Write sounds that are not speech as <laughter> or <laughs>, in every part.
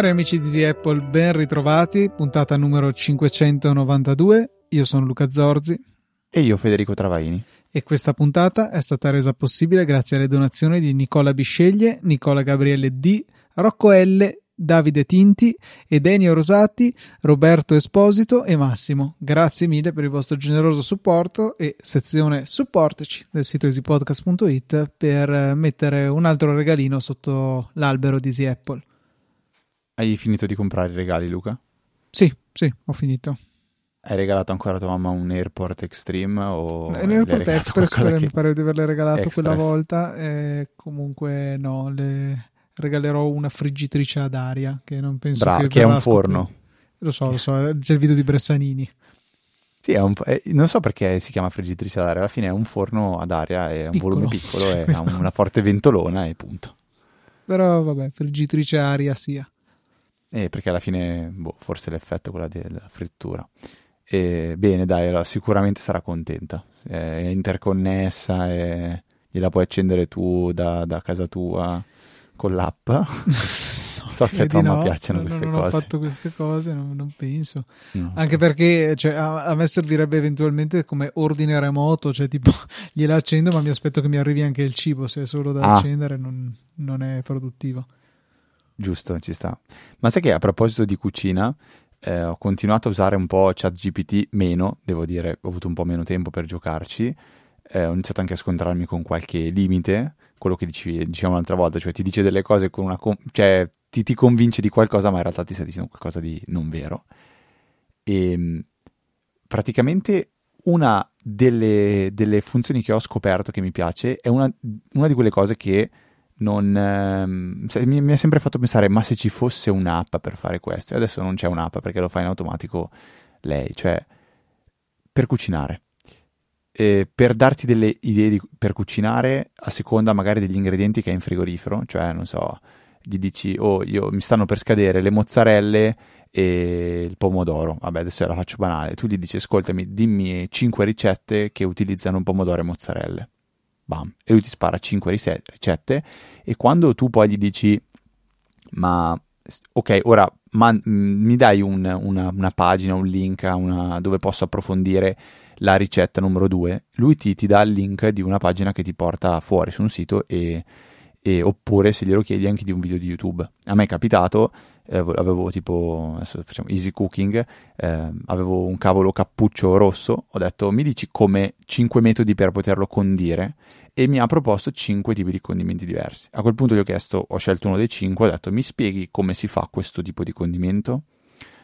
Cari amici di Easy Apple, ben ritrovati, puntata numero 592. Io sono Luca Zorzi. E io Federico Travaini. E questa puntata è stata resa possibile grazie alle donazioni di Nicola Bisceglie, Nicola Gabriele D, Rocco L, Davide Tinti, Edenio Rosati, Roberto Esposito e Massimo. Grazie mille per il vostro generoso supporto e sezione supportaci del sito easypodcast.it per mettere un altro regalino sotto l'albero di Easy Apple. Hai finito di comprare i regali, Luca? Sì, sì, ho finito. Hai regalato ancora a tua mamma un Airport Extreme o un Airport Express che... mi pare di averle regalato Express. quella volta comunque no, le regalerò una friggitrice ad aria che non penso Bra- che, che è un forno. Lo so, lo so, c'è il video di Bressanini. Sì, è un, è, non so perché si chiama friggitrice ad aria, alla fine è un forno ad aria, è un Piccolo, volume piccolo, cioè, e ha una forte ventolona e punto. Però vabbè, friggitrice aria sia. E perché alla fine, boh, forse l'effetto è quello della frittura. E, bene, dai, allora, sicuramente sarà contenta. È interconnessa e gliela puoi accendere tu da, da casa tua con l'app. <laughs> so che a mamma no, piacciono non, queste non cose. ho fatto queste cose, non, non penso. No. Anche perché cioè, a, a me servirebbe eventualmente come ordine remoto, cioè tipo <laughs> gliela accendo ma mi aspetto che mi arrivi anche il cibo, se è solo da Ah. accendere non, non è produttivo. Giusto, ci sta. Ma sai che a proposito di cucina, eh, ho continuato a usare un po' ChatGPT meno, devo dire, ho avuto un po' meno tempo per giocarci, eh, ho iniziato anche a scontrarmi con qualche limite, quello che dicevi, dicevamo l'altra volta, cioè ti dice delle cose con una... cioè ti, ti convince di qualcosa, ma in realtà ti sta dicendo qualcosa di non vero. E mh, praticamente una delle, delle funzioni che ho scoperto che mi piace è una, una di quelle cose che non, ehm, mi, mi ha sempre fatto pensare, ma se ci fosse un'app per fare questo? E adesso non c'è un'app perché lo fa in automatico lei, cioè per cucinare. Eh, per darti delle idee di- per cucinare a seconda magari degli ingredienti che hai in frigorifero, cioè non so, gli dici, oh, io, mi stanno per scadere le mozzarelle e il pomodoro, vabbè adesso la faccio banale, tu gli dici, ascoltami, dimmi 5 ricette che utilizzano pomodoro e mozzarelle, bam, e lui ti spara 5 ricette e quando tu poi gli dici, ma ok, ora man- mi dai un- una, una pagina, un link una- dove posso approfondire la ricetta numero 2, lui ti, ti dà il link di una pagina che ti porta fuori su un sito e, e- oppure se glielo chiedi anche di un video di YouTube. A me è capitato, eh, avevo tipo, facciamo easy cooking, eh, avevo un cavolo cappuccio rosso, ho detto mi dici come 5 metodi per poterlo condire e mi ha proposto 5 tipi di condimenti diversi. A quel punto gli ho chiesto, ho scelto uno dei 5, ho detto mi spieghi come si fa questo tipo di condimento?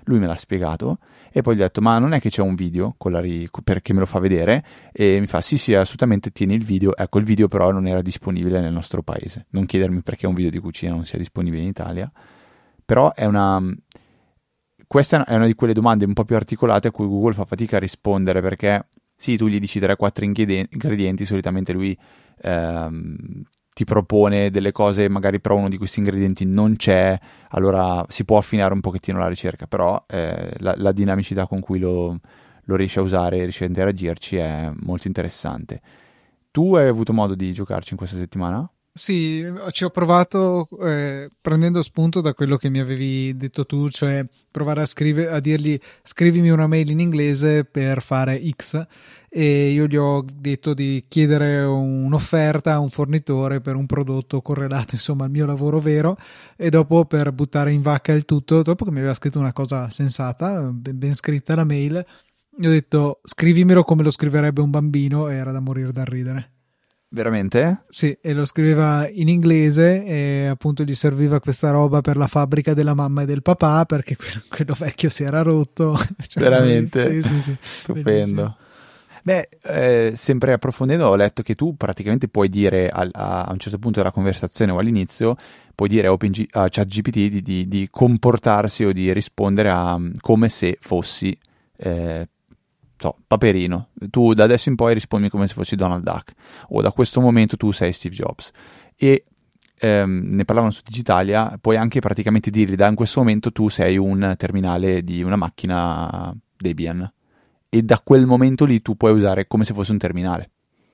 Lui me l'ha spiegato e poi gli ho detto ma non è che c'è un video con la ri- perché me lo fa vedere? E mi fa sì sì assolutamente tieni il video. Ecco il video però non era disponibile nel nostro paese. Non chiedermi perché un video di cucina non sia disponibile in Italia. Però è una questa è una di quelle domande un po' più articolate a cui Google fa fatica a rispondere perché sì, tu gli dici 3-4 ingredienti, solitamente lui ehm, ti propone delle cose, magari però uno di questi ingredienti non c'è, allora si può affinare un pochettino la ricerca, però eh, la, la dinamicità con cui lo, lo riesce a usare e riesce a interagirci è molto interessante. Tu hai avuto modo di giocarci in questa settimana? Sì, ci ho provato eh, prendendo spunto da quello che mi avevi detto tu, cioè provare a, scrive- a dirgli scrivimi una mail in inglese per fare X e io gli ho detto di chiedere un'offerta a un fornitore per un prodotto correlato insomma al mio lavoro vero e dopo per buttare in vacca il tutto, dopo che mi aveva scritto una cosa sensata, ben, ben scritta la mail, gli ho detto scrivimelo come lo scriverebbe un bambino e era da morire dal ridere. Veramente? Sì, e lo scriveva in inglese e appunto gli serviva questa roba per la fabbrica della mamma e del papà perché <laughs> quello, quello vecchio si era rotto. <laughs> Cioè, Veramente? Sì, sì, sì. Stupendo. Beh, eh, sempre approfondendo, ho letto che tu praticamente puoi dire al- a, a un certo punto della conversazione o all'inizio, puoi dire a, OpenG, a ChatGPT di, di- di comportarsi o di rispondere a come se fossi eh, so, Paperino. Tu da adesso in poi rispondi come se fossi Donald Duck o da questo momento tu sei Steve Jobs. E ehm, ne parlavano su Digitalia, puoi anche praticamente dirgli da in questo momento tu sei un terminale di una macchina Debian e da quel momento lì tu puoi usare come se fosse un terminale.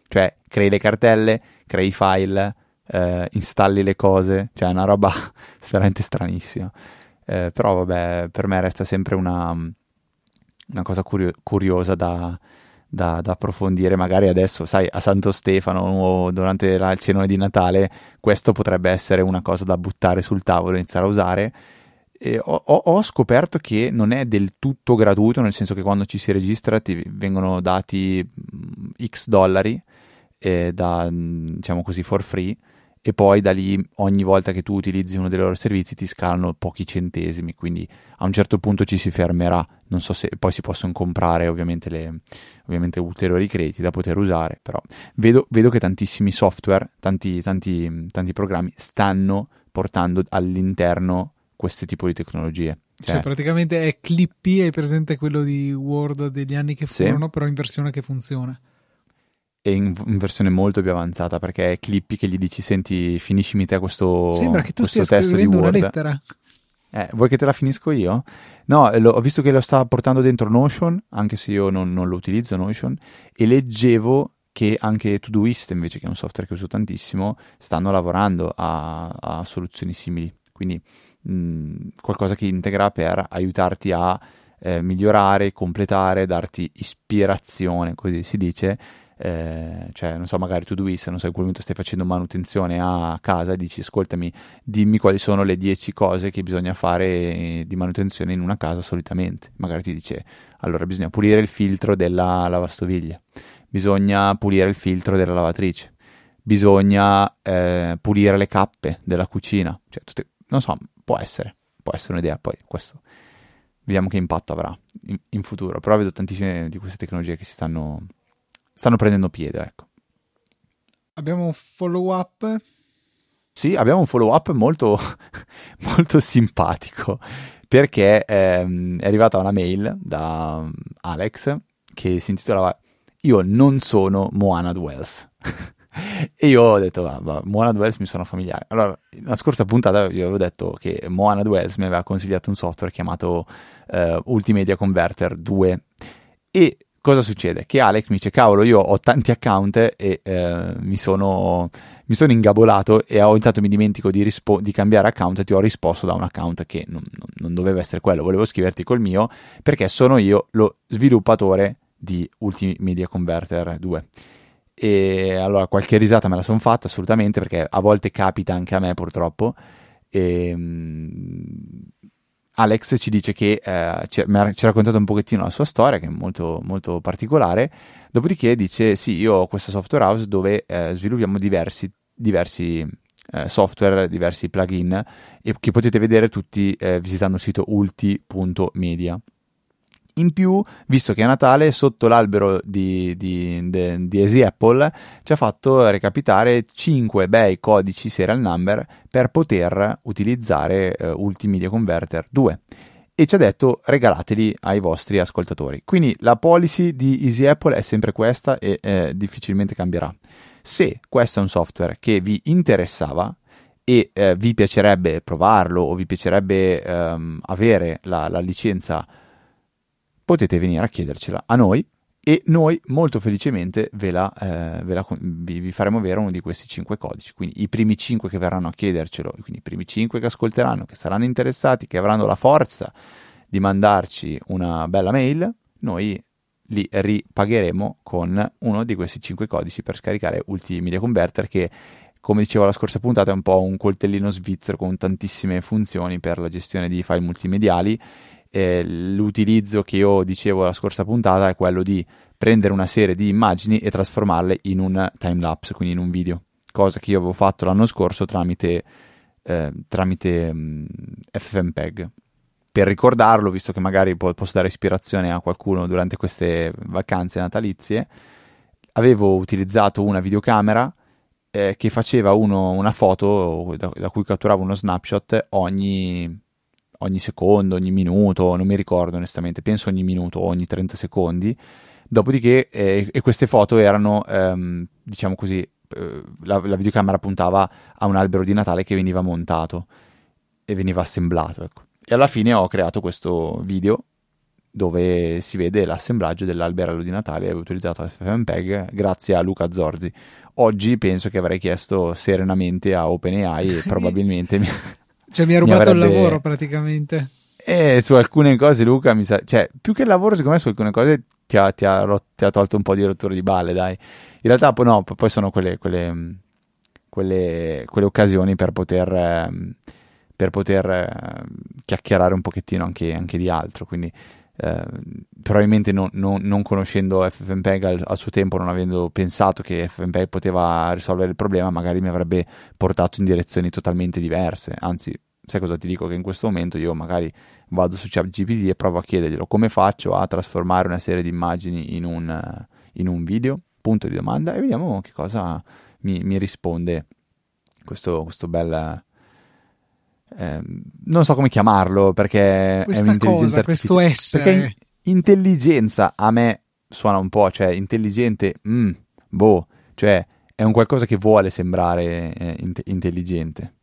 Cioè crei le cartelle, crei i file, eh, installi le cose, cioè è una roba <laughs> veramente stranissima. Eh, però vabbè, per me resta sempre una, una cosa curio- curiosa da, da, da, approfondire. Magari adesso, sai, a Santo Stefano o durante la, il cenone di Natale, questo potrebbe essere una cosa da buttare sul tavolo e iniziare a usare. Ho, ho, scoperto che non è del tutto gratuito, nel senso che quando ci si registra ti vengono dati x dollari eh, da, diciamo così, for free e poi da lì ogni volta che tu utilizzi uno dei loro servizi ti scalano pochi centesimi, quindi a un certo punto ci si fermerà, non so se poi si possono comprare ovviamente, le, ovviamente ulteriori crediti da poter usare, però vedo, vedo che tantissimi software, tanti, tanti, tanti programmi stanno portando all'interno questo tipo di tecnologie. Cioè, cioè, praticamente è Clippy, hai presente quello di Word degli anni che furono, sì. però in versione che funziona e in, in, versione molto più avanzata perché è Clippy che gli dici senti finiscimi te questo sembra che tu stia scrivendo una lettera eh, vuoi che te la finisco io? No, lo, ho visto che lo sta portando dentro Notion, anche se io non, non lo utilizzo Notion, e leggevo che anche Todoist, invece che è un software che uso tantissimo, stanno lavorando a, a soluzioni simili. Quindi mh, qualcosa che integra per aiutarti a eh, migliorare, completare, darti ispirazione, così si dice, eh, cioè non so magari tu Doist, non so in quel momento stai facendo manutenzione a casa e dici ascoltami dimmi quali sono le 10 cose che bisogna fare di manutenzione in una casa solitamente. Magari ti dice allora bisogna pulire il filtro della lavastoviglie. Bisogna pulire il filtro della lavatrice. Bisogna eh, pulire le cappe della cucina. Cioè, tutte, non so può essere può essere un'idea poi questo vediamo che impatto avrà in, in futuro però vedo tantissime di queste tecnologie che si stanno stanno prendendo piede, ecco. Abbiamo un follow up? Sì, abbiamo un follow up molto, <laughs> molto simpatico perché ehm, è arrivata una mail da um, Alex che si intitolava Io non sono Moana Wells. <laughs> e io ho detto, va, va, Moana Wells mi sono familiare. Allora, la scorsa puntata vi avevo detto che Moana Wells mi aveva consigliato un software chiamato uh, Ultimedia Converter 2 e cosa succede? Che Alex mi dice, cavolo, io ho tanti account e eh, mi, sono, mi, sono, ingabolato e ogni tanto mi dimentico di, rispo- di, cambiare account e ti ho risposto da un account che non, non, doveva essere quello, volevo scriverti col mio perché sono io lo sviluppatore di Ultimedia Converter 2. E allora qualche risata me la sono fatta assolutamente perché a volte capita anche a me purtroppo. E, ehm, Alex ci dice che eh, ci, ha, ci, ha, raccontato un pochettino la sua storia, che è molto, molto particolare. Dopodiché dice: Sì, io ho questa software house dove eh, sviluppiamo diversi, diversi eh, software, diversi plugin, e che potete vedere tutti eh, visitando il sito ulti.media. In più, visto che è Natale, sotto l'albero di, di, di, di Easy Apple ci ha fatto recapitare 5 bei codici serial number per poter utilizzare uh, Ultimedia Converter 2 e ci ha detto regalateli ai vostri ascoltatori. Quindi la policy di Easy Apple è sempre questa e eh, difficilmente cambierà. Se questo è un software che vi interessava e eh, vi piacerebbe provarlo o vi piacerebbe ehm, avere la, la licenza potete venire a chiedercela a noi e noi molto felicemente ve la, eh, ve la, vi, vi, faremo avere uno di questi cinque codici. Quindi i primi cinque che verranno a chiedercelo, quindi i primi cinque che ascolteranno, che saranno interessati, che avranno la forza di mandarci una bella mail, noi li ripagheremo con uno di questi cinque codici per scaricare Ultimedia Converter che come dicevo la scorsa puntata è un po' un coltellino svizzero con tantissime funzioni per la gestione di file multimediali eh, l'utilizzo che io dicevo la scorsa puntata è quello di prendere una serie di immagini e trasformarle in un time lapse, quindi in un video, cosa che io avevo fatto l'anno scorso tramite, eh, tramite um, FFmpeg. Per ricordarlo, visto che magari po- posso dare ispirazione a qualcuno durante queste vacanze natalizie, avevo utilizzato una videocamera eh, che faceva uno, una foto da, da cui catturava uno snapshot ogni ogni secondo, ogni minuto, non mi ricordo onestamente, penso ogni minuto o ogni 30 secondi. Dopodiché, eh, e queste foto erano, ehm, diciamo così, eh, la, la, videocamera puntava a un albero di Natale che veniva montato e veniva assemblato. Ecco. E alla fine ho creato questo video dove si vede l'assemblaggio dell'alberello di Natale utilizzato FFmpeg grazie a Luca Zorzi. Oggi penso che avrei chiesto serenamente a OpenAI e <laughs> probabilmente mi, cioè, mi ha rubato avrebbe... il lavoro praticamente. E su alcune cose, Luca, mi sa... cioè, più che il lavoro, secondo me, su alcune cose ti ha, ti ha, rot... ti ha tolto un po' di rottura di balle, dai. In realtà, poi, no, poi sono quelle, quelle, quelle, quelle occasioni per poter, eh, per poter eh, chiacchierare un pochettino anche, anche di altro. Quindi, eh, probabilmente non, non, non, conoscendo FFmpeg al, al, suo tempo, non avendo pensato che FFmpeg poteva risolvere il problema, magari mi avrebbe portato in direzioni totalmente diverse. Anzi, sai cosa ti dico? Che in questo momento io magari vado su ChatGPT e provo a chiederglielo come faccio a trasformare una serie di immagini in un, in un video, punto di domanda, e vediamo che cosa mi, mi risponde questo, questo bel... Eh, non so come chiamarlo perché Questa è un'intelligenza cosa, questo essere. Perché intelligenza a me suona un po', cioè intelligente, mm, boh, cioè è un qualcosa che vuole sembrare eh, int- intelligente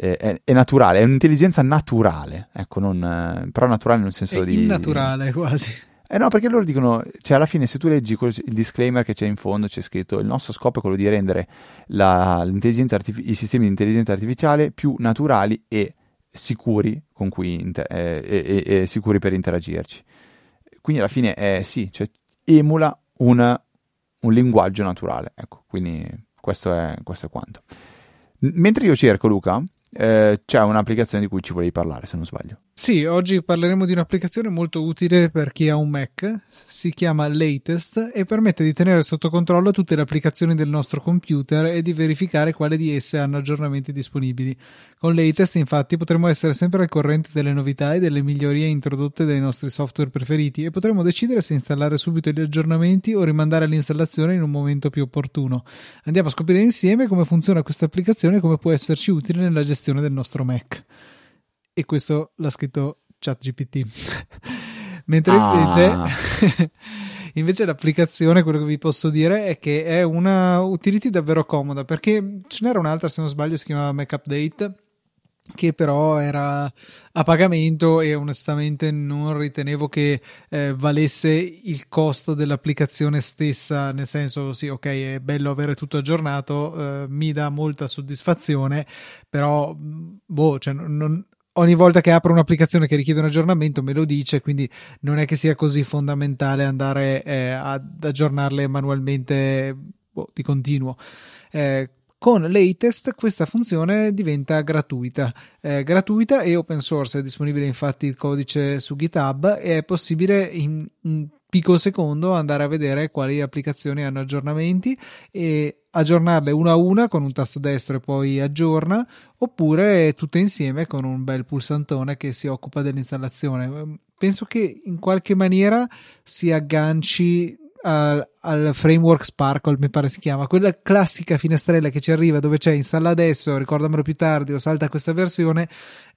è, è, naturale, è un'intelligenza naturale, ecco, non, eh, però naturale nel senso è di... Innaturale quasi. Eh no, perché loro dicono, cioè alla fine se tu leggi il disclaimer che c'è in fondo, c'è scritto il nostro scopo è quello di rendere la, artific- i sistemi di intelligenza artificiale più naturali e sicuri, inter- eh, e, e, e, sicuri per interagirci. Quindi alla fine è sì, cioè emula una, un linguaggio naturale, ecco, quindi questo è, questo è quanto. Mentre io cerco Luca, eh, c'è un'applicazione di cui ci volevi parlare, se non sbaglio. Sì, oggi parleremo di un'applicazione molto utile per chi ha un Mac, si chiama Latest e permette di tenere sotto controllo tutte le applicazioni del nostro computer e di verificare quale di esse hanno aggiornamenti disponibili. Con Latest infatti potremo essere sempre al corrente delle novità e delle migliorie introdotte dai nostri software preferiti e potremo decidere se installare subito gli aggiornamenti o rimandare l'installazione in un momento più opportuno. Andiamo a scoprire insieme come funziona questa applicazione e come può esserci utile nella gestione del nostro Mac e questo l'ha scritto ChatGPT. <laughs> Mentre ah. invece, <laughs> invece l'applicazione, quello che vi posso dire è che è una utility davvero comoda perché ce n'era un'altra, se non sbaglio, si chiamava Mac Update che però era a pagamento e onestamente non ritenevo che eh, valesse il costo dell'applicazione stessa, nel senso sì, ok, è bello avere tutto aggiornato, eh, mi dà molta soddisfazione, però boh, cioè, non, ogni volta che apro un'applicazione che richiede un aggiornamento me lo dice, quindi non è che sia così fondamentale andare eh, ad aggiornarle manualmente boh, di continuo. Eh, con Latest questa funzione diventa gratuita, eh, gratuita e open source, è disponibile infatti il codice su GitHub e è possibile in un piccolo secondo andare a vedere quali applicazioni hanno aggiornamenti e aggiornarle una a una con un tasto destro e poi aggiorna oppure tutte insieme con un bel pulsantone che si occupa dell'installazione. Penso che in qualche maniera si agganci al, al, framework Sparkle, mi pare si chiama, quella classica finestrella che ci arriva dove c'è installa adesso, ricordamelo più tardi o salta questa versione,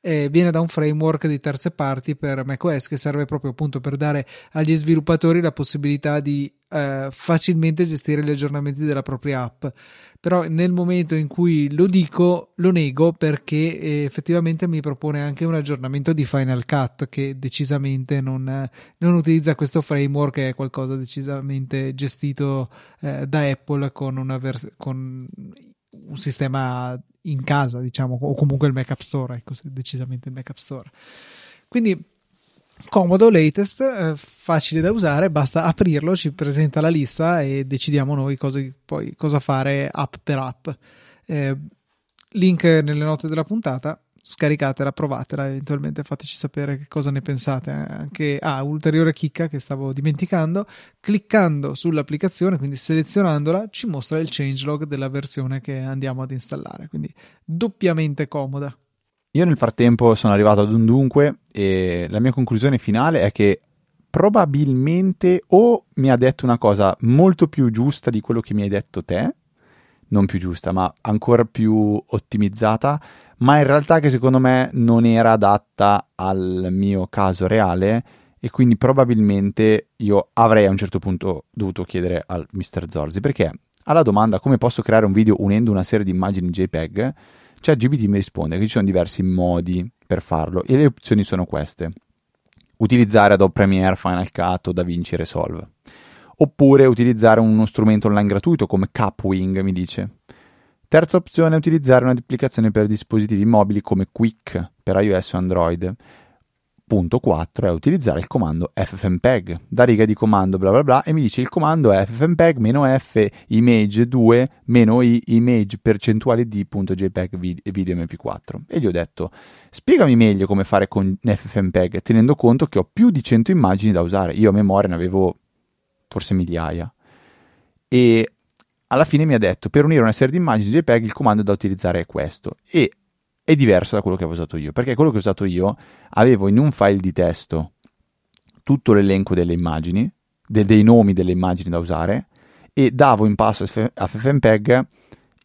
eh, viene da un framework di terze parti per macOS che serve proprio appunto per dare agli sviluppatori la possibilità di eh, facilmente gestire gli aggiornamenti della propria app però nel momento in cui lo dico lo nego perché eh, effettivamente mi propone anche un aggiornamento di Final Cut che decisamente non, non utilizza questo framework è qualcosa decisamente gestito eh, da Apple con, vers- con un sistema in casa diciamo o comunque il Mac App Store ecco decisamente il Mac App Store. Quindi comodo, latest, eh, facile da usare, basta aprirlo, ci presenta la lista e decidiamo noi cosa, poi, cosa fare app per app. Eh, link nelle note della puntata, scaricatela, provatela, eventualmente fateci sapere che cosa ne pensate. Anche, ah, ulteriore chicca che stavo dimenticando, cliccando sull'applicazione, quindi selezionandola, ci mostra il changelog della versione che andiamo ad installare, quindi doppiamente comoda. Io nel frattempo sono arrivato ad un dunque e la mia conclusione finale è che probabilmente o mi ha detto una cosa molto più giusta di quello che mi hai detto te, non più giusta, ma ancora più ottimizzata, ma in realtà che secondo me non era adatta al mio caso reale e quindi probabilmente io avrei a un certo punto dovuto chiedere al Mr. Zorzi perché Alla domanda come posso creare un video unendo una serie di immagini JPEG, ChatGPT mi risponde che ci sono diversi modi per farlo e le opzioni sono queste. Utilizzare Adobe Premiere, Final Cut o DaVinci Resolve. Oppure utilizzare uno strumento online gratuito come Capwing, mi dice. Terza opzione è utilizzare un'applicazione per dispositivi mobili come Quick per iOS o Android. Punto 4 è utilizzare il comando ffmpeg, da riga di comando bla bla bla e mi dice il comando è ffmpeg-f image 2 i image percentuale d.jpg video mp4 e gli ho detto spiegami meglio come fare con ffmpeg tenendo conto che ho più di 100 immagini da usare, io a memoria ne avevo forse migliaia. E alla fine mi ha detto per unire una serie di immagini JPEG il comando da utilizzare è questo. E è diverso da quello che avevo usato io, perché quello che ho usato io avevo in un file di testo tutto l'elenco delle immagini, de- dei nomi delle immagini da usare e davo in passo a FFmpeg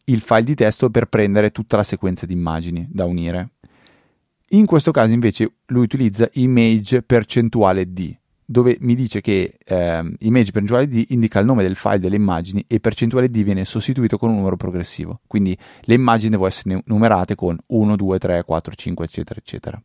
il file di testo per prendere tutta la sequenza di immagini da unire. In questo caso invece lui utilizza image percentuale D, dove mi dice che eh, image percentuale D indica il nome del file delle immagini e percentuale D viene sostituito con un numero progressivo. Quindi le immagini devono essere numerate con 1, 2, 3, 4, 5, eccetera, eccetera.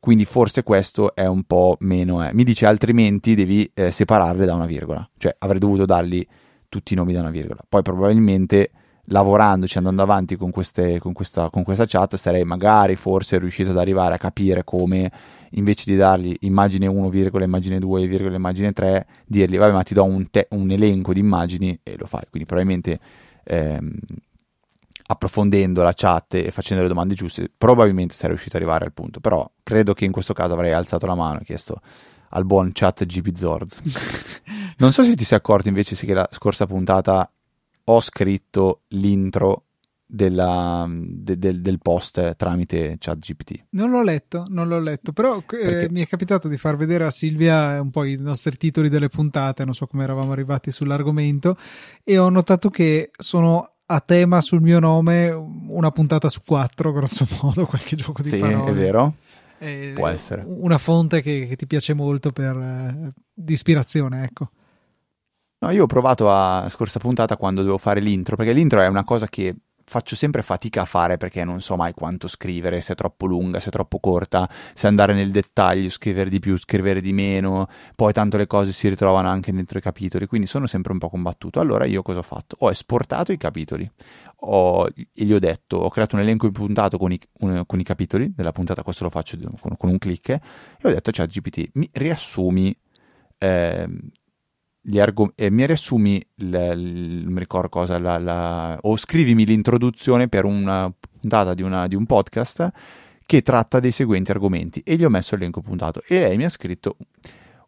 Quindi forse questo è un po' meno. Eh. Mi dice altrimenti devi eh, separarle da una virgola. Cioè avrei dovuto dargli tutti i nomi da una virgola. Poi probabilmente lavorandoci, andando avanti con, queste, con, questa, con questa chat, sarei magari forse riuscito ad arrivare a capire come invece di dargli immagine 1, immagine 2, immagine 3, dirgli vabbè ma ti do un, te- un elenco di immagini e lo fai. Quindi probabilmente ehm, approfondendo la chat e facendo le domande giuste, probabilmente sarei riuscito ad arrivare al punto. Però credo che in questo caso avrei alzato la mano e chiesto al buon chat GP Zorz. <laughs> non so se ti sei accorto invece che la scorsa puntata ho scritto l'intro della, de, de, del post tramite ChatGPT. Non l'ho letto, non l'ho letto, però eh, mi è capitato di far vedere a Silvia un po' i nostri titoli delle puntate, non so come eravamo arrivati sull'argomento, e ho notato che sono a tema sul mio nome una puntata su quattro, grosso modo, <laughs> qualche gioco di sì, parole. Sì, è vero. È Può essere. Una fonte che, che ti piace molto per, eh, di ispirazione, ecco. No, io ho provato a scorsa puntata quando devo fare l'intro, perché l'intro è una cosa che faccio sempre fatica a fare perché non so mai quanto scrivere, se è troppo lunga, se è troppo corta, se andare nel dettaglio, scrivere di più, scrivere di meno, poi tanto le cose si ritrovano anche dentro i capitoli, quindi sono sempre un po' combattuto. Allora io cosa ho fatto? Ho esportato i capitoli ho, e gli ho detto, ho creato un elenco impuntato con i, un, con i capitoli della puntata, questo lo faccio con, con un click, e ho detto a ChatGPT, mi riassumi... Eh, argom- eh, mi riassumi, l- l- non mi ricordo cosa, la, la, o scrivimi l'introduzione per una puntata di, una, di un podcast che tratta dei seguenti argomenti. E gli ho messo l'elenco puntato. E lei mi ha scritto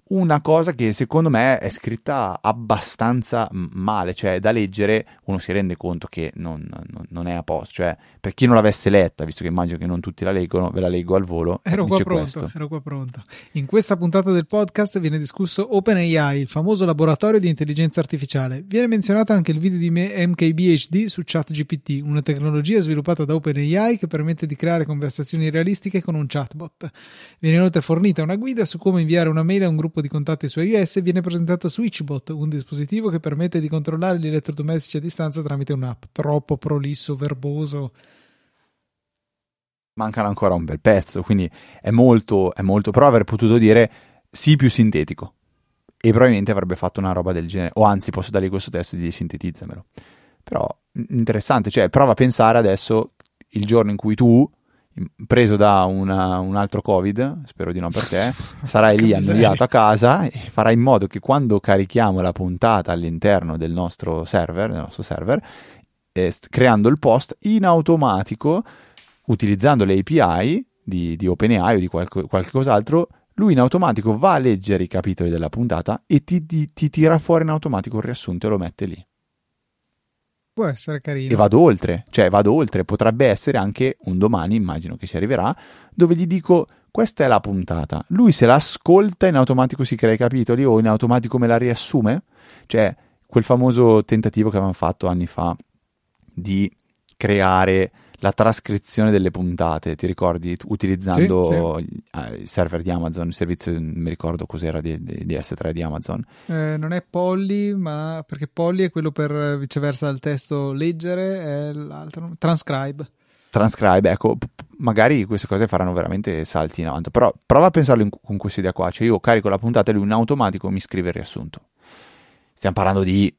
una cosa che secondo me è scritta abbastanza male, cioè da leggere uno si rende conto che non, non, non, è a posto, cioè per chi non l'avesse letta, visto che immagino che non tutti la leggono, ve la leggo al volo. Ero qua pronto, questo. ero qua pronto. In questa puntata del podcast viene discusso OpenAI, il famoso laboratorio di intelligenza artificiale. Viene menzionato anche il video di MKBHD su ChatGPT, una tecnologia sviluppata da OpenAI che permette di creare conversazioni realistiche con un chatbot. Viene inoltre fornita una guida su come inviare una mail a un gruppo gruppo di contatti su iOS viene presentato Switchbot, un dispositivo che permette di controllare gli elettrodomestici a distanza tramite un'app. Troppo prolisso, verboso. Mancano ancora un bel pezzo, quindi è molto, è molto, però avrei potuto dire sì più sintetico. E probabilmente avrebbe fatto una roba del genere. O anzi, posso dargli questo testo e di sintetizzamelo. Però interessante, cioè prova a pensare adesso il giorno in cui tu preso da una, un altro covid, spero di no per te, <laughs> sarai lì annoiato a casa e farai in modo che quando carichiamo la puntata all'interno del nostro server, del nostro server eh, creando il post in automatico, utilizzando le API di, di OpenAI o di qualco, qualcos'altro, lui in automatico va a leggere i capitoli della puntata e ti, ti, ti tira fuori in automatico il riassunto e lo mette lì. Può essere carino. E vado oltre, cioè vado oltre, potrebbe essere anche un domani, immagino che si arriverà, dove gli dico questa è la puntata. Lui se la ascolta in automatico si crea i capitoli o in automatico me la riassume? Cioè quel famoso tentativo che avevamo fatto anni fa di creare la trascrizione delle puntate, ti ricordi? Utilizzando sì, sì. Il server di Amazon, il servizio, non mi ricordo cos'era di, di, di S3 di Amazon. Eh, non è Polly, ma perché Polly è quello per viceversa il testo leggere, è l'altro, Transcribe. Transcribe, ecco, magari queste cose faranno veramente salti in avanti, però prova a pensarlo in, con questa idea qua, cioè io carico la puntata e lui in automatico mi scrive il riassunto. Stiamo parlando di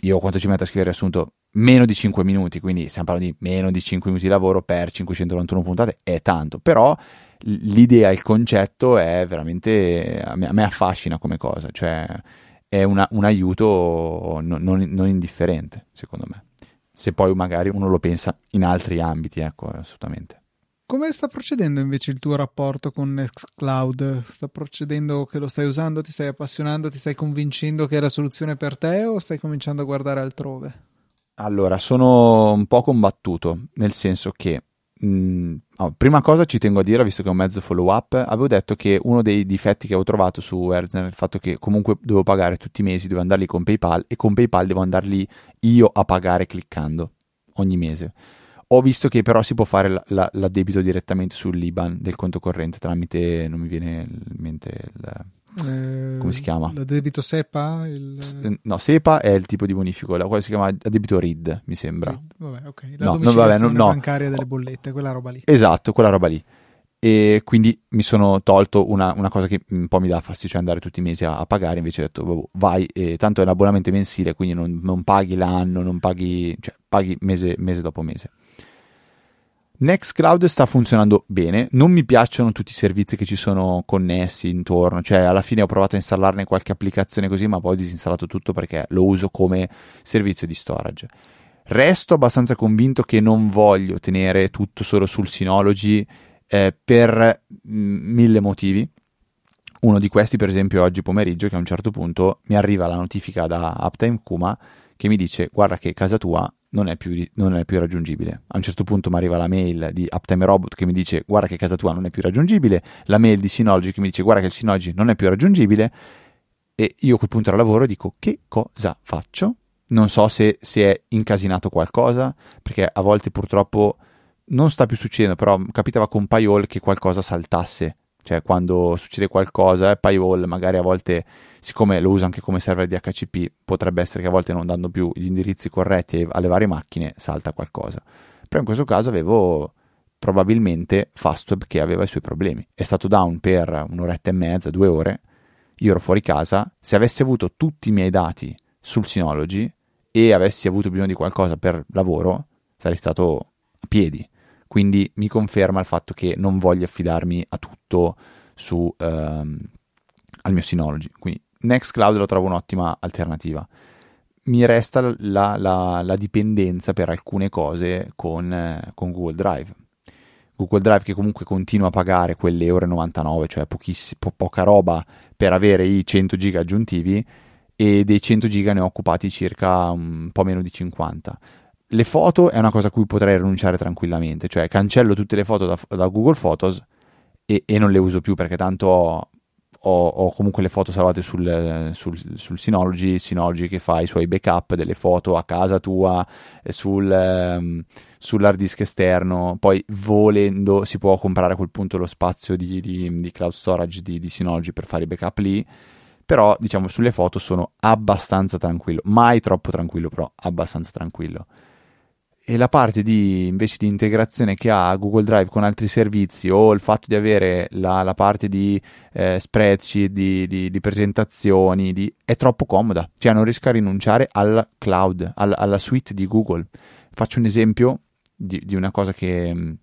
io quanto ci metto a scrivere il riassunto? Meno di 5 minuti, quindi stiamo parlando di meno di 5 minuti di lavoro per 591 puntate, è tanto, però l'idea, il concetto è veramente, a me, a me affascina come cosa, cioè è una, un aiuto non, non, non, indifferente, secondo me. Se poi magari uno lo pensa in altri ambiti, ecco, assolutamente. Come sta procedendo invece il tuo rapporto con Nextcloud? Sta procedendo che lo stai usando, ti stai appassionando, ti stai convincendo che è la soluzione per te o stai cominciando a guardare altrove? Allora, sono un po' combattuto, nel senso che mh, mm, oh, prima cosa ci tengo a dire, visto che è un mezzo follow up, avevo detto che uno dei difetti che avevo trovato su Erzner è il fatto che comunque dovevo pagare tutti i mesi, dovevo andarli con PayPal e con PayPal devo andarli io a pagare cliccando ogni mese. Ho visto che però si può fare la, la, l'addebito direttamente sull'IBAN del conto corrente tramite, non mi viene in mente il, eh, come si chiama? L'addebito SEPA? Il... No, SEPA è il tipo di bonifico, la quale si chiama addebito RID, mi sembra. RID, vabbè, ok. La no, vabbè, no, no. bancaria delle bollette, quella roba lì. Esatto, quella roba lì. E quindi mi sono tolto una, una, cosa che un po' mi dà fastidio, cioè andare tutti i mesi a, a pagare, invece ho detto vai, e tanto è un abbonamento mensile, quindi non, non paghi l'anno, non paghi, cioè paghi mese, mese dopo mese. Nextcloud sta funzionando bene, non mi piacciono tutti i servizi che ci sono connessi intorno, cioè alla fine ho provato a installarne qualche applicazione così, ma poi ho disinstallato tutto perché lo uso come servizio di storage. Resto abbastanza convinto che non voglio tenere tutto solo sul Synology eh, per mm, mille motivi. Uno di questi, per esempio, oggi pomeriggio, che a un certo punto mi arriva la notifica da Uptime Kuma che mi dice guarda che casa tua non è, più, non è più raggiungibile. A un certo punto mi arriva la mail di Uptime Robot che mi dice guarda che casa tua non è più raggiungibile, la mail di Synology che mi dice guarda che il Synology non è più raggiungibile e io a quel punto al lavoro dico che cosa faccio? Non so se, se è incasinato qualcosa, perché a volte purtroppo non sta più succedendo, però capitava con Payol che qualcosa saltasse cioè quando succede qualcosa, eh, Paywall magari a volte, siccome lo uso anche come server di HCP, potrebbe essere che a volte non dando più gli indirizzi corretti alle varie macchine salta qualcosa. Però in questo caso avevo probabilmente Fastweb che aveva i suoi problemi. È stato down per un'oretta e mezza, due ore, io ero fuori casa, se avessi avuto tutti i miei dati sul Synology e avessi avuto bisogno di qualcosa per lavoro, sarei stato a piedi quindi mi conferma il fatto che non voglio affidarmi a tutto su, ehm, al mio Synology. Quindi Nextcloud lo trovo un'ottima alternativa. Mi resta la, la, la dipendenza per alcune cose con, eh, con, Google Drive. Google Drive che comunque continua a pagare quelle ore 99, cioè po- poca roba per avere i 100 giga aggiuntivi e dei 100 giga ne ho occupati circa un po' meno di 50 le foto è una cosa a cui potrei rinunciare tranquillamente, cioè cancello tutte le foto da, da Google Photos e, e, non le uso più perché tanto ho, ho, ho comunque le foto salvate sul, sul, sul, Synology, Synology che fa i suoi backup delle foto a casa tua, sul, um, sull'hard disk esterno, poi volendo si può comprare a quel punto lo spazio di, di, di cloud storage di, di Synology per fare i backup lì però diciamo sulle foto sono abbastanza tranquillo, mai troppo tranquillo, però abbastanza tranquillo e la parte di, invece di integrazione che ha Google Drive con altri servizi o il fatto di avere la, la parte di eh, spreadsheet, di, di, di presentazioni, di, è troppo comoda, cioè non riesco a rinunciare al cloud, al, alla suite di Google. Faccio un esempio di, una cosa che mh,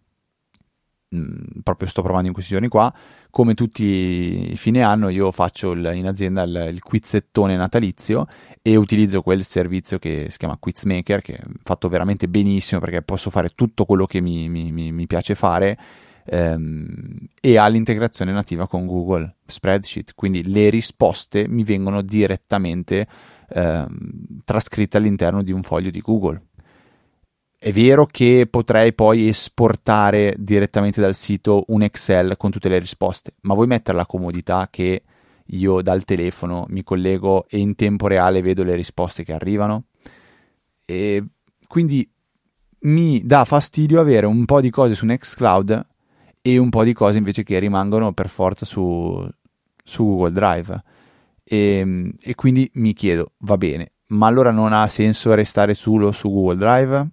mm, proprio sto provando in questi giorni qua, come tutti i fine anno io faccio il, in azienda il, il quizzettone natalizio e utilizzo quel servizio che si chiama Quizmaker che è fatto veramente benissimo perché posso fare tutto quello che mi, mi, mi, piace fare ehm, e ha l'integrazione nativa con Google Spreadsheet. Quindi le risposte mi vengono direttamente ehm, trascritte all'interno di un foglio di Google. È vero che potrei poi esportare direttamente dal sito un Excel con tutte le risposte, ma vuoi mettere la comodità che io dal telefono mi collego e in tempo reale vedo le risposte che arrivano? E quindi mi dà fastidio avere un po' di cose su Nextcloud e un po' di cose invece che rimangono per forza su, su Google Drive. E, e, quindi mi chiedo, va bene, ma allora non ha senso restare solo su Google Drive?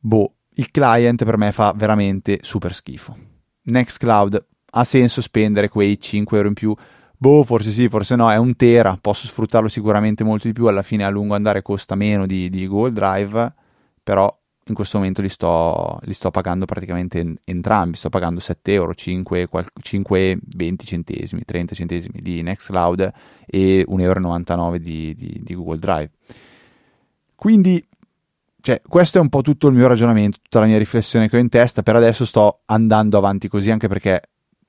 Boh, il client per me fa veramente super schifo. Nextcloud ha senso spendere quei 5 euro in più? Boh, forse sì, forse no, è un tera, posso sfruttarlo sicuramente molto di più, alla fine a lungo andare costa meno di, di Google Drive, però in questo momento li sto, li sto pagando praticamente entrambi, sto pagando 7 euro, 5, 5, 20 centesimi, 30 centesimi di Nextcloud e 1,99 euro di, di, di Google Drive. Quindi cioè, questo è un po' tutto il mio ragionamento, tutta la mia riflessione che ho in testa. Per adesso sto andando avanti così, anche perché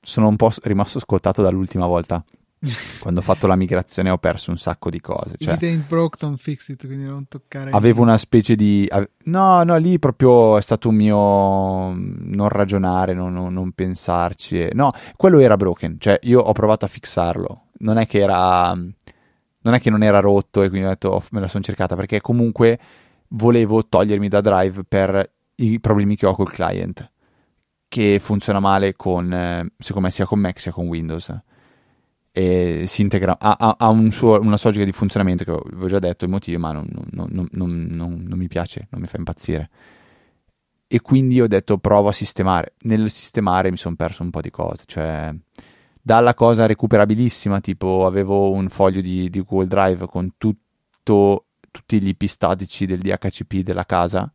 sono un po' rimasto scottato dall'ultima volta. <laughs> Quando ho fatto la migrazione ho perso un sacco di cose. Cioè, broke, don't fix it, quindi non toccare. Avevo una specie di... No, no, lì proprio è stato un mio non ragionare, non, non, non pensarci. No, quello era broken, cioè io ho provato a fixarlo. Non è che era... Non è che non era rotto e quindi ho detto oh, me la sono cercata, perché comunque volevo togliermi da Drive per i problemi che ho col client, che funziona male con, eh, secondo me, sia con Mac sia con Windows. E si integra, ha, ha un suo, una sua logica di funzionamento che vi ho già detto i motivi, ma non, non, non, non, mi piace, non mi fa impazzire. E quindi ho detto provo a sistemare. Nel sistemare mi sono perso un po' di cose, cioè dalla cosa recuperabilissima, tipo avevo un foglio di, di Google Drive con tutto tutti gli IP statici del DHCP della casa,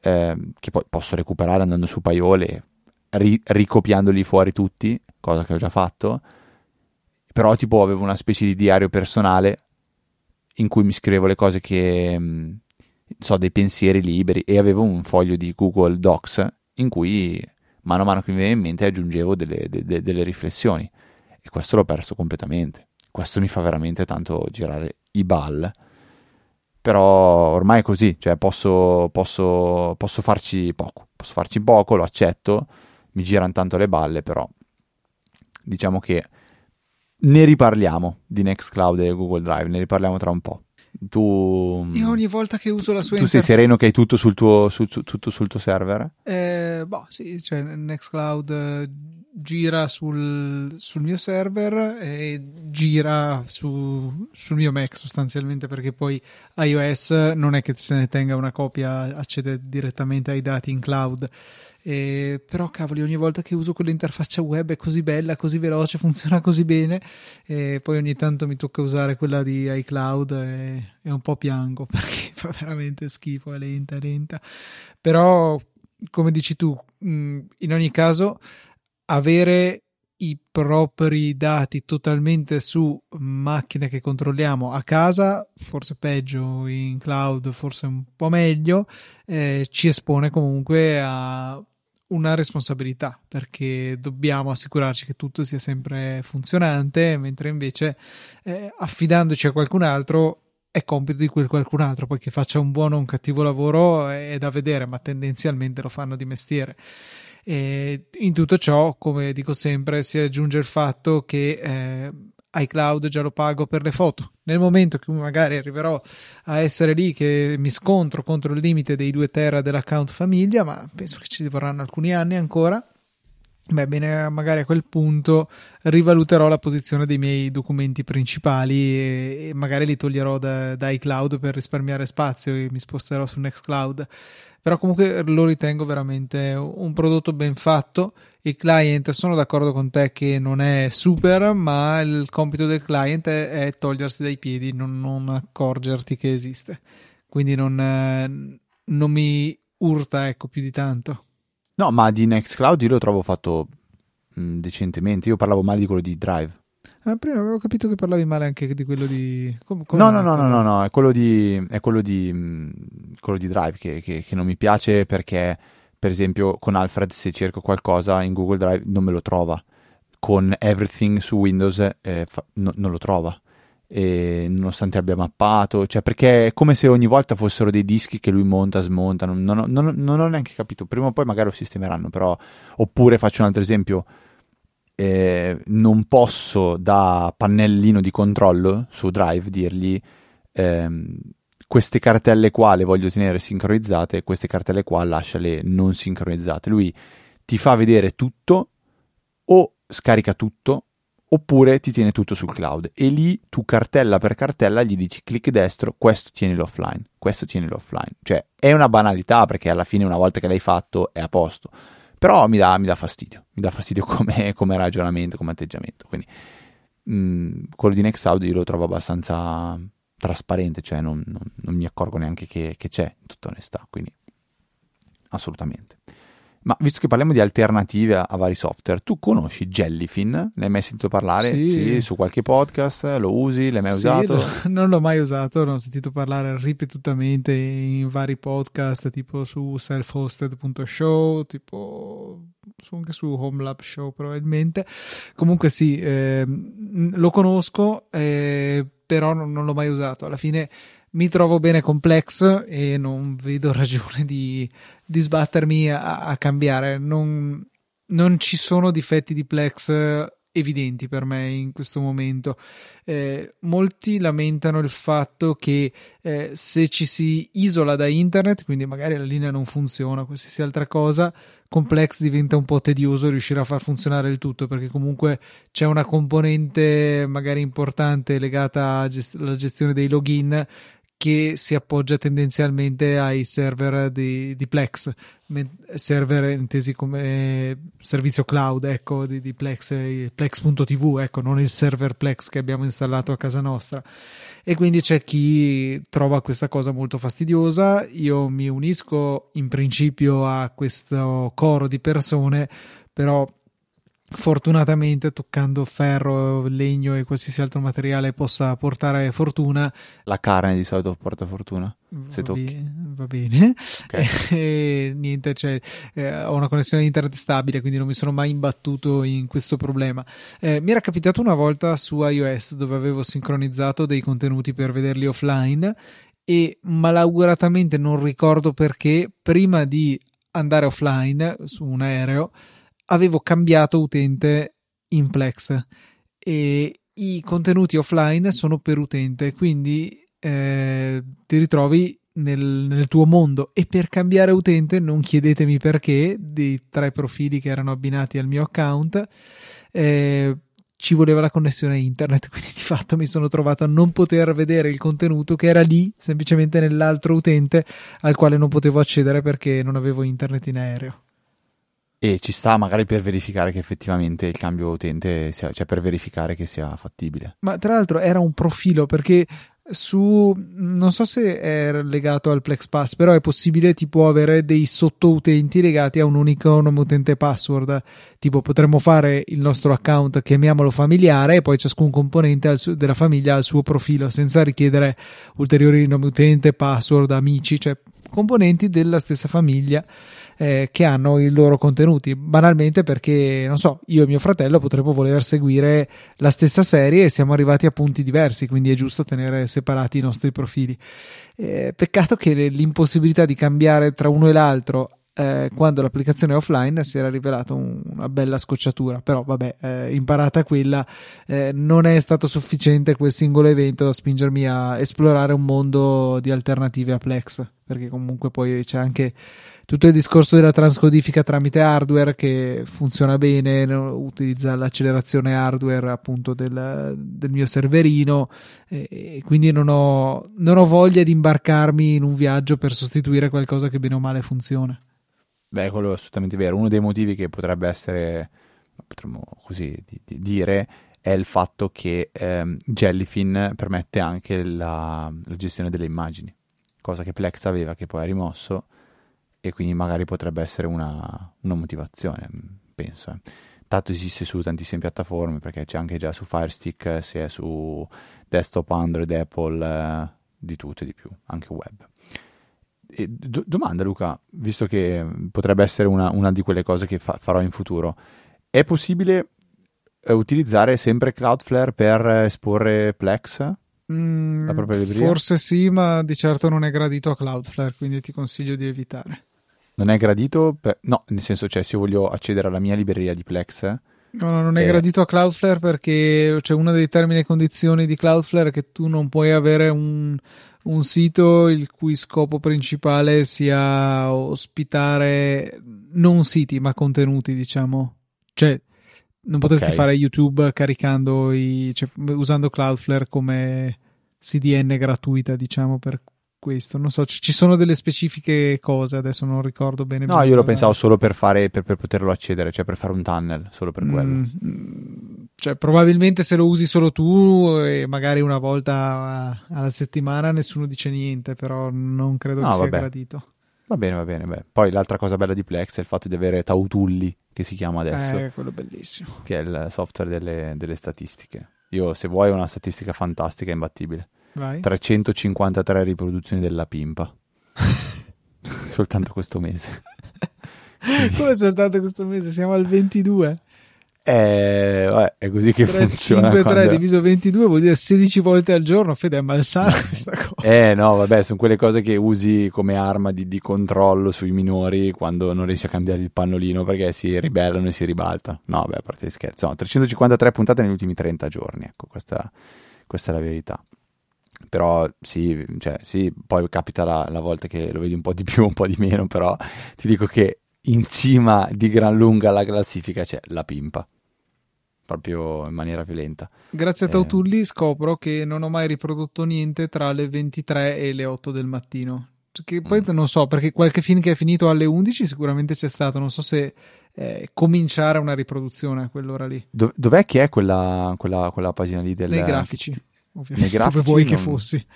eh, che poi posso recuperare andando su Paiole, ri- ricopiandoli fuori tutti, cosa che ho già fatto, però tipo avevo una specie di diario personale in cui mi scrivevo le cose che, mm, so, dei pensieri liberi e avevo un foglio di Google Docs in cui mano a mano che mi veniva in mente aggiungevo delle, de- delle riflessioni. E questo l'ho perso completamente. Questo mi fa veramente tanto girare i ball. Però ormai è così, cioè posso, posso, posso, farci poco, posso farci poco, lo accetto, mi girano tanto le balle, però diciamo che ne riparliamo di Nextcloud e Google Drive, ne riparliamo tra un po'. Tu, Io ogni volta che uso la sua tu interfaccia... sei sereno che hai tutto sul tuo, su, su, tutto sul tuo server? Eh, boh, sì, cioè Nextcloud gira sul, sul, mio server e gira su, sul mio Mac sostanzialmente perché poi iOS non è che se ne tenga una copia, accede direttamente ai dati in cloud. E, però cavoli ogni volta che uso quell'interfaccia web è così bella, così veloce, funziona così bene e poi ogni tanto mi tocca usare quella di iCloud e, e un po' piango <laughs> perché fa veramente schifo, è lenta, lenta. Però come dici tu, in ogni caso avere i propri dati totalmente su macchine che controlliamo a casa, forse peggio in cloud, forse un po' meglio, eh, ci espone comunque a una responsabilità perché dobbiamo assicurarci che tutto sia sempre funzionante, mentre invece eh, affidandoci a qualcun altro è compito di quel qualcun altro, poi che faccia un buono o un cattivo lavoro è da vedere, ma tendenzialmente lo fanno di mestiere. E in tutto ciò, come dico sempre, si aggiunge il fatto che eh, iCloud già lo pago per le foto. Nel momento che magari arriverò a essere lì che mi scontro contro il limite dei 2 tera dell'account famiglia, ma penso che ci vorranno alcuni anni ancora. Beh, bene, magari a quel punto rivaluterò la posizione dei miei documenti principali e, e magari li toglierò da, da iCloud per risparmiare spazio e mi sposterò su Nextcloud però comunque lo ritengo veramente un prodotto ben fatto. Il client, sono d'accordo con te che non è super, ma il compito del client è, è togliersi dai piedi, non, non, accorgerti che esiste. Quindi non, non mi urta ecco, più di tanto. No, ma di Nextcloud io lo trovo fatto mh, mm, decentemente. Io parlavo male di quello di Drive. Ah, prima avevo capito che parlavi male anche di quello di. Com- no, no, no, no, no, no, è quello di, è quello di, mm, quello di Drive che, che, che, non mi piace perché, per esempio, con Alfred, se cerco qualcosa in Google Drive non me lo trova. Con Everything su Windows eh, fa, no, non lo trova. Nonostante abbia mappato, cioè perché è come se ogni volta fossero dei dischi che lui monta, smonta. Non, non, non, non ho neanche capito. Prima o poi magari lo sistemeranno, però. Oppure faccio un altro esempio eh, non posso da pannellino di controllo su Drive dirgli ehm, queste cartelle qua le voglio tenere sincronizzate, queste cartelle qua lasciale non sincronizzate. Lui ti fa vedere tutto o scarica tutto oppure ti tiene tutto sul cloud e lì tu cartella per cartella gli dici clic destro, questo tienilo offline, questo tienilo offline. Cioè è una banalità perché alla fine una volta che l'hai fatto è a posto, però mi dà, mi dà fastidio, mi dà fastidio <laughs> come, come ragionamento, come atteggiamento. Quindi mh, mm, quello di Nextcloud io lo trovo abbastanza trasparente, cioè non, non, non mi accorgo neanche che, che c'è, in tutta onestà, quindi assolutamente. Ma visto che parliamo di alternative a, a, vari software, tu conosci Jellyfin? Ne hai mai sentito parlare? Sì. sì su qualche podcast? Lo usi? L'hai mai sì, usato? Lo, <laughs> non l'ho mai usato, ne ho sentito parlare ripetutamente in vari podcast, tipo su selfhosted.show, tipo su, anche su Homelab Show probabilmente. Comunque sì, eh, lo conosco, eh, però non, non l'ho mai usato. Alla fine mi trovo bene con Plex e non vedo <laughs> ragione di, di sbattermi a, a cambiare. Non, non, ci sono difetti di Plex evidenti per me in questo momento. Eh, molti lamentano il fatto che eh, se ci si isola da internet, quindi magari la linea non funziona, qualsiasi altra cosa, con Plex diventa un po' tedioso riuscire a far funzionare il tutto perché comunque c'è una componente magari importante legata alla gestione dei login che si appoggia tendenzialmente ai server di, di Plex, server intesi come servizio cloud ecco, di, di Plex, Plex.tv, ecco, non il server Plex che abbiamo installato a casa nostra. E quindi c'è chi trova questa cosa molto fastidiosa. Io mi unisco in principio a questo coro di persone, però fortunatamente toccando ferro, legno e qualsiasi altro materiale possa portare fortuna. La carne di solito porta fortuna. Se va tocchi. Bene, va bene. Okay. <laughs> E, niente, cioè, eh, ho una connessione internet stabile, quindi non mi sono mai imbattuto in questo problema. Eh, mi era capitato una volta su iOS dove avevo sincronizzato dei contenuti per vederli offline e malauguratamente non ricordo perché prima di andare offline su un aereo avevo cambiato utente in Plex e i contenuti offline sono per utente, quindi eh, ti ritrovi nel, nel, tuo mondo. E per cambiare utente non chiedetemi perché dei tre profili che erano abbinati al mio account eh, ci voleva la connessione internet <laughs> quindi di fatto mi sono trovato a non poter vedere il contenuto che era lì semplicemente nell'altro utente al quale non potevo accedere perché non avevo internet in aereo e ci sta magari per verificare che effettivamente il cambio utente sia, cioè per verificare che sia fattibile. Ma tra l'altro era un profilo perché su non so se è legato al Plex Pass, però è possibile tipo avere dei sottoutenti legati a un unico nome utente password. Tipo potremmo fare il nostro account, chiamiamolo familiare, e poi ciascun componente su- della famiglia ha il suo profilo senza richiedere ulteriori nomi utente, password, amici, cioè componenti della stessa famiglia eh, che hanno i loro contenuti, banalmente perché, non so, io e mio fratello potremmo voler seguire la stessa serie e siamo arrivati a punti diversi, quindi è giusto tenere separati i nostri profili. Eh, peccato che l'impossibilità di cambiare tra uno e l'altro eh, quando l'applicazione è offline si era rivelata un, una bella scocciatura, però vabbè, eh, imparata quella, eh, non è stato sufficiente quel singolo evento da spingermi a esplorare un mondo di alternative a Plex, perché comunque poi c'è anche tutto il discorso della transcodifica tramite hardware che funziona bene, utilizza l'accelerazione hardware appunto del, del mio serverino e quindi non ho, non ho voglia di imbarcarmi in un viaggio per sostituire qualcosa che bene o male funziona. Beh, quello è assolutamente vero. Uno dei motivi che potrebbe essere, potremmo così dire, è il fatto che ehm, Jellyfin permette anche la, la, gestione delle immagini, cosa che Plex aveva, che poi ha rimosso e quindi magari potrebbe essere una, una motivazione, penso. Eh. Tanto esiste su tantissime piattaforme perché c'è anche già su Firestick, sia su desktop Android, Apple, eh, di tutto e di più, anche web. Do- domanda Luca, visto che potrebbe essere una, una di quelle cose che fa- farò in futuro, è possibile eh, utilizzare sempre Cloudflare per esporre Plex? Mm, forse sì, ma di certo non è gradito a Cloudflare, quindi ti consiglio di evitare non è gradito? Per... No, nel senso, cioè, se io voglio accedere alla mia libreria di Plex. No, no, non è eh... gradito a Cloudflare perché c'è una dei termini e condizioni di Cloudflare che tu non puoi avere un, un sito il cui scopo principale sia ospitare non siti ma contenuti, diciamo. Cioè, non potresti Ok. fare YouTube caricando i, cioè, usando Cloudflare come CDN gratuita, diciamo, per questo. Non so, ci ci sono delle specifiche cose, adesso non ricordo bene. No, io lo pensavo solo per fare per, per poterlo accedere, cioè per fare un tunnel, solo per quello. Mm, cioè, probabilmente se lo usi solo tu e magari una volta alla settimana nessuno dice niente, però non credo No, che sia vabbè. gradito. Va bene, va bene. Beh. Poi l'altra cosa bella di Plex è il fatto di avere Tautulli, che si chiama adesso, Eh, quello bellissimo. che è il software delle, delle statistiche. Io, se vuoi, una statistica fantastica, è imbattibile. Vai. 353 riproduzioni della pimpa. <laughs> Soltanto questo mese. <laughs> Come soltanto questo mese? Siamo al 22. Eh, vabbè, è così che 3, funziona. 5, 3 quando- diviso 22 vuol dire 16 volte al giorno. Fede, è malsana <laughs> questa cosa. Eh no, vabbè, sono quelle cose che usi come arma di, di controllo sui minori quando non riesci a cambiare il pannolino perché si ribellano e si ribaltano. No, vabbè, a parte gli scherzi. No, 353 puntate negli ultimi 30 giorni, ecco, questa, questa è la verità. Però sì, cioè, sì, poi capita la, la volta che lo vedi un po' di più, <laughs> un po' di meno, però ti dico che in cima di gran lunga alla classifica c'è la pimpa, proprio in maniera violenta. Grazie a Eh. Tautulli scopro che non ho mai riprodotto niente tra le 23 e le 8 del mattino. Che poi Mm. non so, perché qualche film che è finito alle 11 sicuramente c'è stato. Non so se eh, cominciare una riproduzione a quell'ora lì. Dov- dov'è che è quella, quella, quella pagina lì del... Nei grafici, ovviamente. dove vuoi che non- fossi.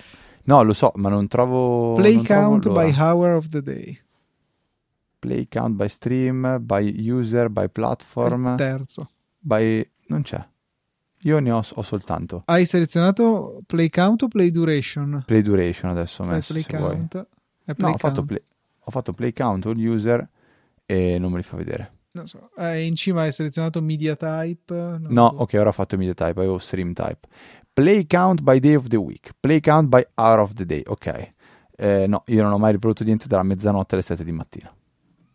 No, lo so, ma non trovo... Play non trovo count l'ora. by hour of the day. Play count by stream, by user, by Il platform, terzo. by... non c'è. Io ne ho, ho soltanto Hai selezionato play count o play duration? play duration adesso ho messo play count. È No, play ho fatto, play, ho fatto play count all user e non me li fa vedere. Non so. Eh, in cima hai selezionato media type. No, so. ok, ora ho fatto media type, avevo stream type. Play count by day of the week, play count by hour of the day, ok. Eh, no, io non ho mai riprodotto niente dalla mezzanotte alle 7 di mattina.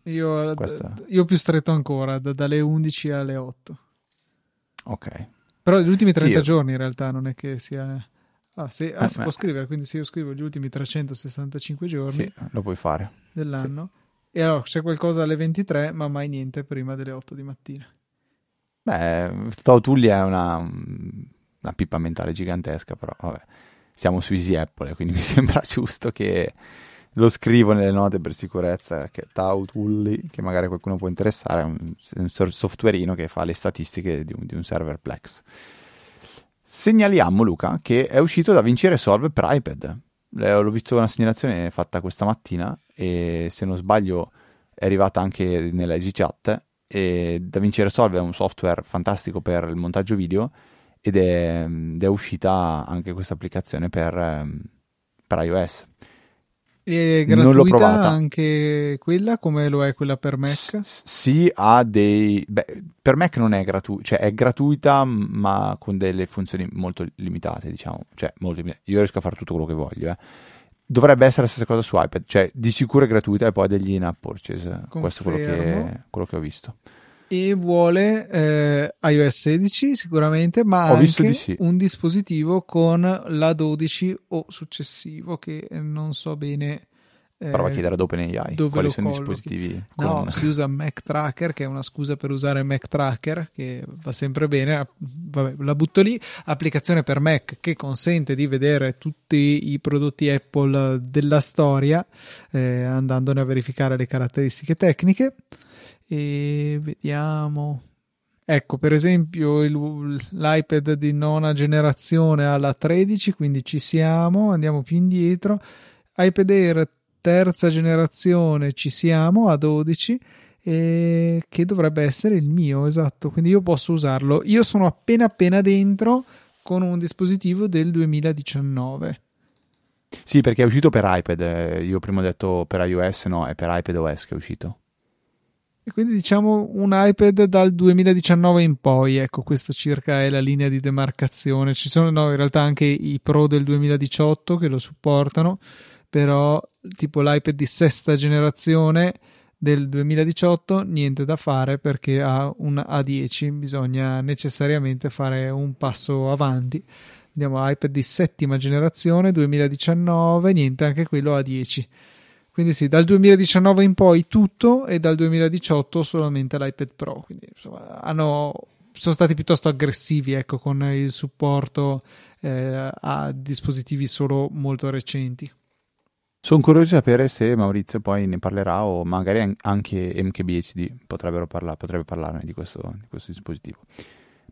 Io, Questa- io più stretto ancora, da- dalle 11 alle 8. Ok. Però gli ultimi 30 Sì, io- giorni in realtà non è che sia... Ah, sì, ah, Eh, si beh. può scrivere, quindi se io scrivo gli ultimi 365 giorni Sì, lo puoi fare. dell'anno, e allora c'è qualcosa alle 23, ma mai niente prima delle 8 di mattina. Beh, Tautulli è una, una pippa mentale gigantesca, però vabbè, siamo su Easy Apple, quindi <laughs> mi sembra giusto che lo scrivo nelle note per sicurezza, che Tautulli, che magari qualcuno può interessare, è un, un so- softwareino che fa le statistiche di un, di un server Plex. Segnaliamo, Luca, che è uscito da Vincere Solve per iPad. L'ho visto una segnalazione fatta questa mattina e se non sbaglio è arrivata anche nella G-Chat e DaVinci Resolve è un software fantastico per il montaggio video ed è, ed è uscita anche questa applicazione per, ehm, per iOS. E è Non l'ho gratuita provata. anche quella, come lo è quella per Mac? S- sì, ha dei... Beh, per Mac non è gratuita, cioè è gratuita ma con delle funzioni molto limitate, diciamo. Cioè, molto limitate. Io riesco a fare tutto quello che voglio, eh. Dovrebbe essere la stessa cosa su iPad, cioè di sicuro è gratuita e poi ha degli in-app purchase. Questo è quello che, Confermo. quello che ho visto. E vuole eh, iOS 16 sicuramente, ma Ho anche di sì. un dispositivo con la 12 o successivo, che non so bene... eh, Prova a chiedere ad OpenAI dove quali sono i dispositivi No, con... si usa Mac Tracker, che è una scusa per usare Mac Tracker, che va sempre bene. Vabbè, la butto lì. Applicazione per Mac che consente di vedere tutti i prodotti Apple della storia, eh, andandone a verificare le caratteristiche tecniche. E vediamo. Ecco, per esempio, il- l'iPad di nona generazione ha la 13, quindi ci siamo. Andiamo più indietro. iPad Air terza generazione ci siamo a 12 e che dovrebbe essere il mio esatto quindi io posso usarlo io sono appena appena dentro con un dispositivo del 2019 Sì, perché è uscito per iPad. eh, Io prima ho detto per iOS, no, è per iPad OS che è uscito. E quindi diciamo un iPad dal 2019 in poi ecco questo circa è la linea di demarcazione. Ci sono no, in realtà anche i Pro del 2018 che lo supportano però tipo l'iPad di sesta generazione del 2018 niente da fare perché ha un A10 bisogna necessariamente fare un passo avanti. Vediamo iPad di settima generazione 2019, niente, anche quello a 10. Quindi sì, dal 2019 in poi tutto e dal 2018 solamente l'iPad Pro. Quindi insomma, hanno, sono stati piuttosto aggressivi ecco, con il supporto eh, a dispositivi solo molto recenti. Sono curioso di sapere se Maurizio poi ne parlerà o magari anche MKBHD parla- potrebbe parlarne di questo, di questo dispositivo.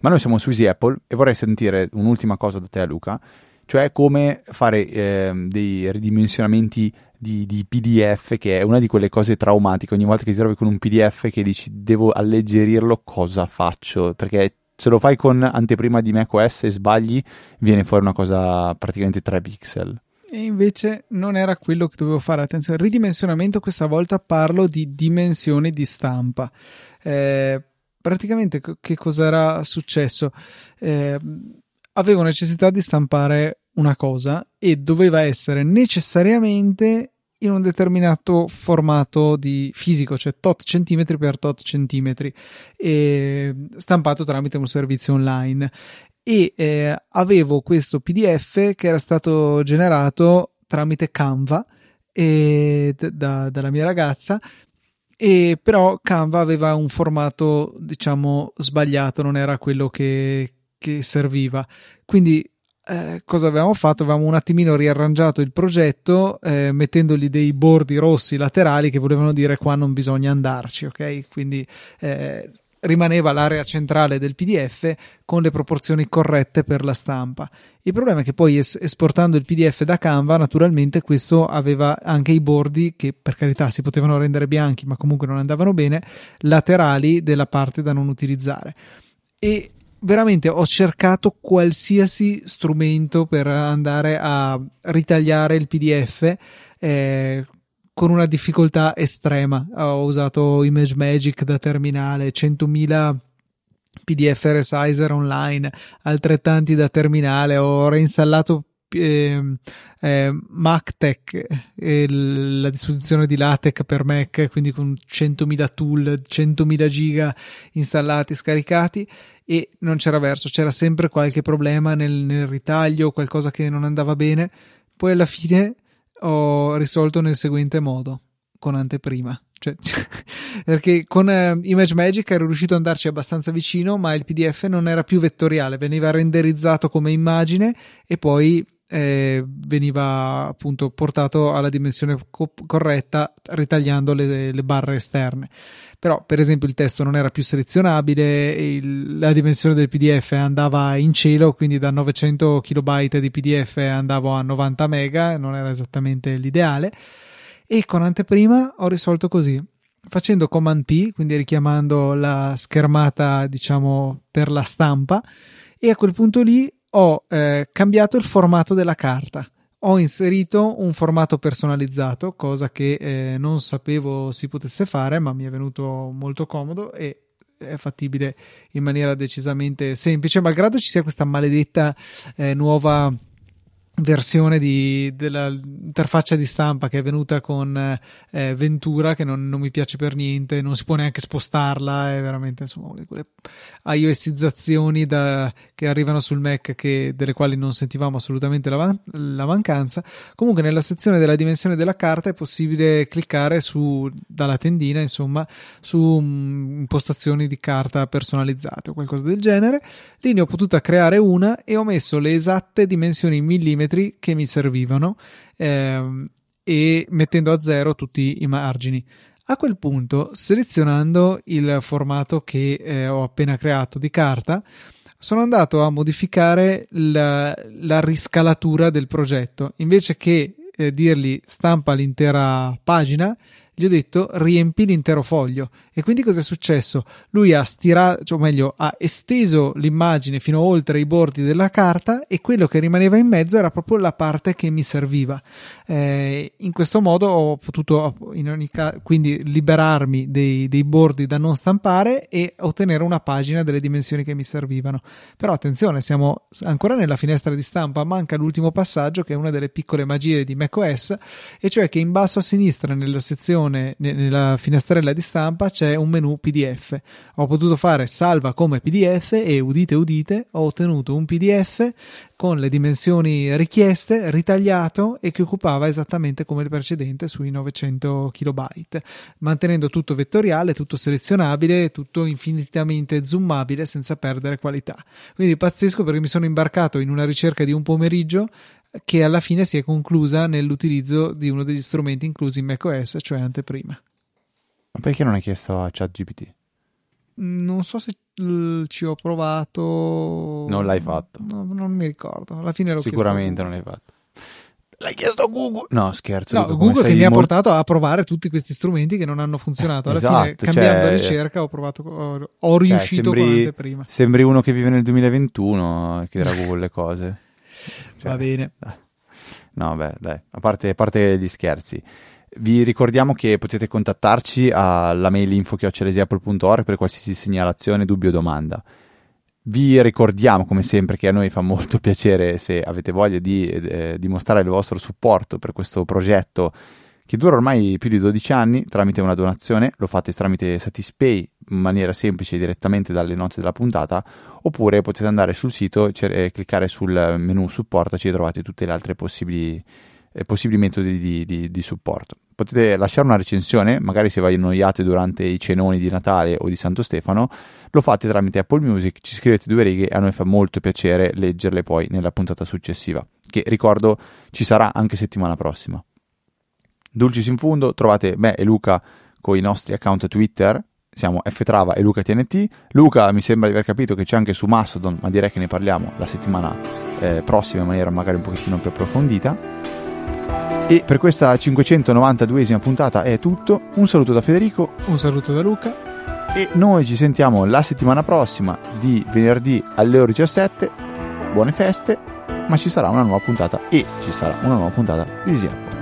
Ma noi siamo su Easy Apple e vorrei sentire un'ultima cosa da te Luca, cioè come fare eh, dei ridimensionamenti di, di, PDF, che è una di quelle cose traumatiche. Ogni volta che ti trovi con un PDF che dici devo alleggerirlo, cosa faccio? Perché se lo fai con anteprima di macOS e sbagli, viene fuori una cosa praticamente 3 pixel. E invece non era quello che dovevo fare. Attenzione, ridimensionamento, questa volta parlo di dimensioni di stampa. Eh, praticamente che cosa era successo? Eh, avevo necessità di stampare una cosa e doveva essere necessariamente in un determinato formato di fisico, cioè tot centimetri per tot centimetri, stampato tramite un servizio online. E eh, avevo questo PDF che era stato generato tramite Canva e, da, dalla mia ragazza. E però Canva aveva un formato, diciamo, sbagliato, non era quello che, che serviva. Quindi eh, cosa avevamo fatto? Avevamo un attimino riarrangiato il progetto eh, mettendogli dei bordi rossi laterali che volevano dire qua non bisogna andarci, ok? Quindi eh, rimaneva l'area centrale del PDF con le proporzioni corrette per la stampa. Il problema è che poi es- esportando il PDF da Canva, naturalmente questo aveva anche i bordi che per carità si potevano rendere bianchi, ma comunque non andavano bene, laterali della parte da non utilizzare. E veramente ho cercato qualsiasi strumento per andare a ritagliare il PDF eh, con una difficoltà estrema. Ho usato Image Magic da terminale, 100.000 PDF resizer online, altrettanti da terminale, ho reinstallato eh, eh, MacTech, eh, la disposizione di LaTeX per Mac, quindi con 100.000 tool, 100.000 giga installati, scaricati e non c'era verso, c'era sempre qualche problema nel, nel ritaglio, qualcosa che non andava bene. Poi alla fine ho risolto nel seguente modo, con anteprima. Cioè, <laughs> perché con uh, Image Magic ero riuscito ad andarci abbastanza vicino, ma il PDF non era più vettoriale, veniva renderizzato come immagine e poi eh, veniva appunto portato alla dimensione co- corretta ritagliando le, le, barre esterne. Però, per esempio, il testo non era più selezionabile, il, la dimensione del PDF andava in cielo, quindi da 900 KB di PDF andavo a 90 MB, non era esattamente l'ideale. E con anteprima ho risolto così. Facendo Command P, quindi richiamando la schermata, diciamo, per la stampa, e a quel punto lì ho eh, cambiato il formato della carta. Ho inserito un formato personalizzato, cosa che eh, non sapevo si potesse fare, ma mi è venuto molto comodo e è fattibile in maniera decisamente semplice, malgrado ci sia questa maledetta eh, nuova versione di, dell'interfaccia di stampa che è venuta con eh, Ventura che non, non, mi piace per niente non si può neanche spostarla è veramente insomma una di quelle iOSizzazioni da, che arrivano sul Mac che, delle quali non sentivamo assolutamente la, la, mancanza. Comunque nella sezione della dimensione della carta è possibile cliccare su dalla tendina insomma su um, impostazioni di carta personalizzate o qualcosa del genere. Lì ne ho potuta creare una e ho messo le esatte dimensioni in millimetri millimetri che mi servivano ehm, e mettendo a zero tutti i margini. A quel punto, selezionando il formato che eh, ho appena creato di carta, sono andato a modificare la, la riscalatura del progetto. Invece che eh, dirgli stampa l'intera pagina, gli ho detto riempi l'intero foglio. E quindi cosa è successo? Lui ha stirato, cioè, o meglio, ha esteso l'immagine fino oltre i bordi della carta e quello che rimaneva in mezzo era proprio la parte che mi serviva. Eh, in questo modo ho potuto, in ogni caso, quindi liberarmi dei, dei bordi da non stampare e ottenere una pagina delle dimensioni che mi servivano. Però attenzione, siamo ancora nella finestra di stampa, manca l'ultimo passaggio che è una delle piccole magie di macOS, e cioè che in basso a sinistra nella sezione dimensione, nella finestrella di stampa c'è un menu PDF. Ho potuto fare salva come PDF e udite udite, ho ottenuto un PDF con le dimensioni richieste, ritagliato e che occupava esattamente come il precedente sui 900 KB, mantenendo tutto vettoriale, tutto selezionabile, tutto infinitamente zoomabile senza perdere qualità. Quindi pazzesco perché mi sono imbarcato in una ricerca di un pomeriggio che alla fine si è conclusa nell'utilizzo di uno degli strumenti inclusi in macOS, cioè anteprima. Ma perché non hai chiesto a ChatGPT? Non so se ci ho provato. Non l'hai fatto? No, non mi ricordo. Alla fine l'ho Sicuramente non l'hai fatto. L'hai chiesto a Google? No, scherzo. No, Google che mi ha portato a provare tutti questi strumenti che non hanno funzionato. Alla esatto, fine, cambiando cioè, ricerca, ho provato, ho, ho riuscito cioè, sembri, con anteprima. Sembri uno che vive nel 2021 e chiede a Google le cose. Cioè, Va bene. No, beh, dai, a parte, a parte gli scherzi. Vi ricordiamo che potete contattarci alla mail info.apple.org per qualsiasi segnalazione, dubbio o domanda. Vi ricordiamo come sempre che a noi fa molto <laughs> piacere se avete voglia di eh, dimostrare il vostro supporto per questo progetto che dura ormai più di 12 anni tramite una donazione, lo fate tramite Satispay in maniera semplice direttamente dalle note della puntata oppure potete andare sul sito e cliccare sul menu supportaci e trovate tutte le altre possibili, eh, possibili metodi di, di, di, supporto. Potete lasciare una recensione, magari se vi annoiate durante i cenoni di Natale o di Santo Stefano, lo fate tramite Apple Music, ci scrivete due righe e a noi fa molto piacere leggerle poi nella puntata successiva, che ricordo ci sarà anche settimana prossima. Dulcis in fondo, trovate me e Luca con i nostri account Twitter, siamo Ftrava e Luca TNT. Luca mi sembra di aver capito che c'è anche su Mastodon, ma direi che ne parliamo la settimana eh, prossima in maniera magari un pochettino più approfondita. E per questa 592esima puntata è tutto. Un saluto da Federico. Un saluto da Luca. E noi ci sentiamo la settimana prossima di venerdì alle ore 17. Buone feste, ma ci sarà una nuova puntata e ci sarà una nuova puntata di Apple.